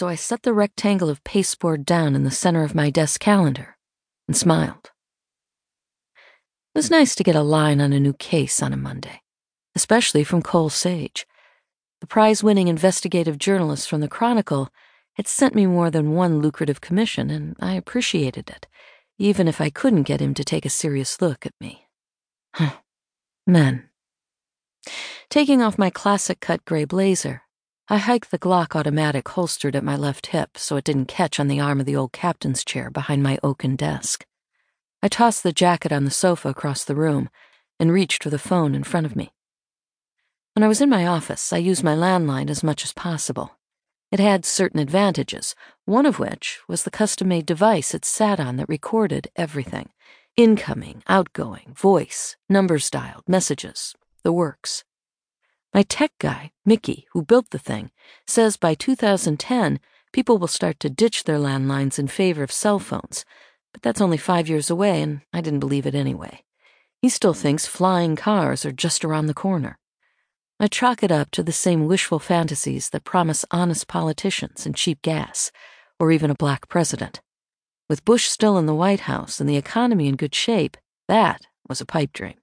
so I set the rectangle of pasteboard down in the center of my desk calendar and smiled. It was nice to get a line on a new case on a Monday, especially from Cole Sage. The prize winning investigative journalist from the Chronicle had sent me more than one lucrative commission, and I appreciated it, even if I couldn't get him to take a serious look at me. Men. Taking off my classic cut gray blazer, I hiked the Glock automatic holstered at my left hip so it didn't catch on the arm of the old captain's chair behind my oaken desk. I tossed the jacket on the sofa across the room and reached for the phone in front of me. When I was in my office, I used my landline as much as possible. It had certain advantages, one of which was the custom made device it sat on that recorded everything incoming, outgoing, voice, numbers dialed, messages, the works. My tech guy, Mickey, who built the thing, says by 2010, people will start to ditch their landlines in favor of cell phones but that's only five years away, and I didn't believe it anyway. He still thinks flying cars are just around the corner. I chalk it up to the same wishful fantasies that promise honest politicians and cheap gas, or even a black president. With Bush still in the White House and the economy in good shape, that was a pipe dream.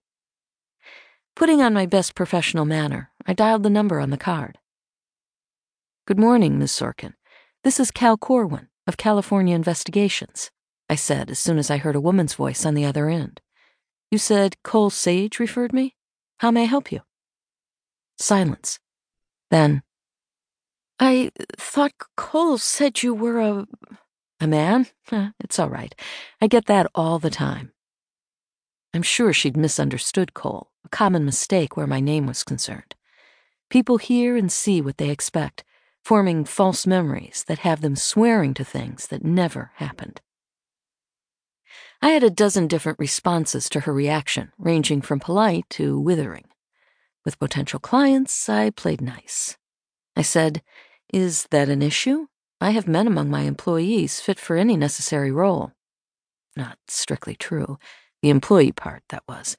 Putting on my best professional manner, I dialed the number on the card. Good morning, Miss Sorkin. This is Cal Corwin of California Investigations. I said as soon as I heard a woman's voice on the other end. You said Cole Sage referred me? How may I help you? Silence. Then, I thought Cole said you were a. A man? it's all right. I get that all the time. I'm sure she'd misunderstood Cole, a common mistake where my name was concerned. People hear and see what they expect, forming false memories that have them swearing to things that never happened. I had a dozen different responses to her reaction, ranging from polite to withering. With potential clients, I played nice. I said, Is that an issue? I have men among my employees fit for any necessary role. Not strictly true. The employee part, that was.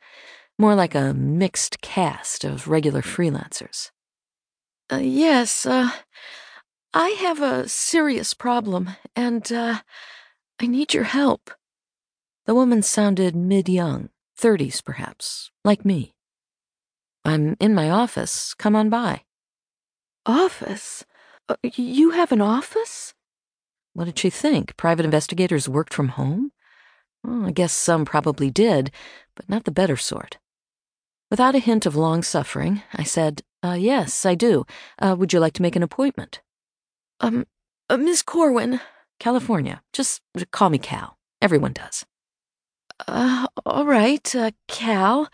More like a mixed cast of regular freelancers. Uh, yes, uh, I have a serious problem, and, uh, I need your help. The woman sounded mid young, thirties perhaps, like me. I'm in my office. Come on by. Office? Uh, you have an office? What did she think? Private investigators worked from home? Well, I guess some probably did, but not the better sort. Without a hint of long suffering, I said, uh, Yes, I do. Uh, would you like to make an appointment? Um, uh, Miss Corwin. California. Just call me Cal. Everyone does. Uh, all right, uh, Cal.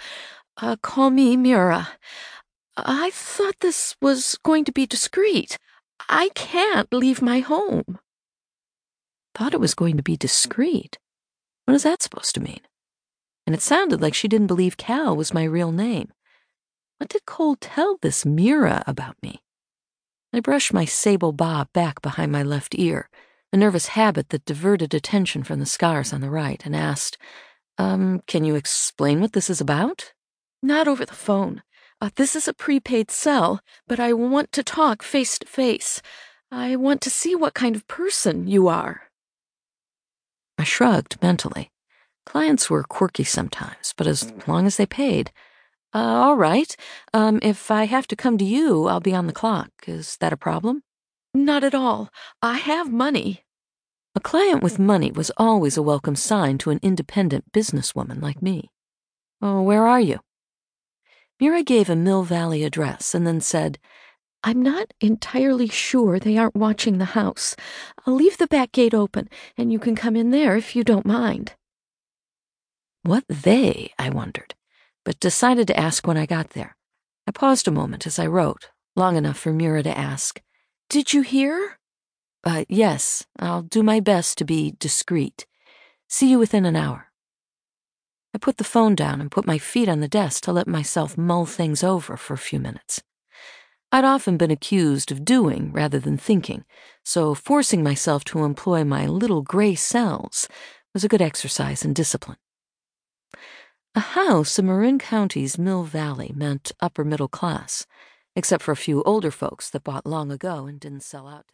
Uh, call me Mira. I thought this was going to be discreet. I can't leave my home. Thought it was going to be discreet? What is that supposed to mean? And it sounded like she didn't believe Cal was my real name. What did Cole tell this Mira about me? I brushed my sable bob back behind my left ear, a nervous habit that diverted attention from the scars on the right, and asked, um, can you explain what this is about? Not over the phone. Uh, this is a prepaid cell, but I want to talk face to face. I want to see what kind of person you are. I shrugged mentally. Clients were quirky sometimes, but as long as they paid. Uh, all right. Um, if I have to come to you, I'll be on the clock. Is that a problem? Not at all. I have money. A client with money was always a welcome sign to an independent businesswoman like me. Oh, where are you? Mira gave a Mill Valley address and then said, I'm not entirely sure they aren't watching the house. I'll leave the back gate open, and you can come in there if you don't mind. What they, I wondered, but decided to ask when I got there. I paused a moment as I wrote, long enough for Mira to ask, Did you hear? Uh, yes, I'll do my best to be discreet. See you within an hour. I put the phone down and put my feet on the desk to let myself mull things over for a few minutes. I'd often been accused of doing rather than thinking, so forcing myself to employ my little gray cells was a good exercise in discipline. A house in Marin County's Mill Valley meant upper middle class, except for a few older folks that bought long ago and didn't sell out to the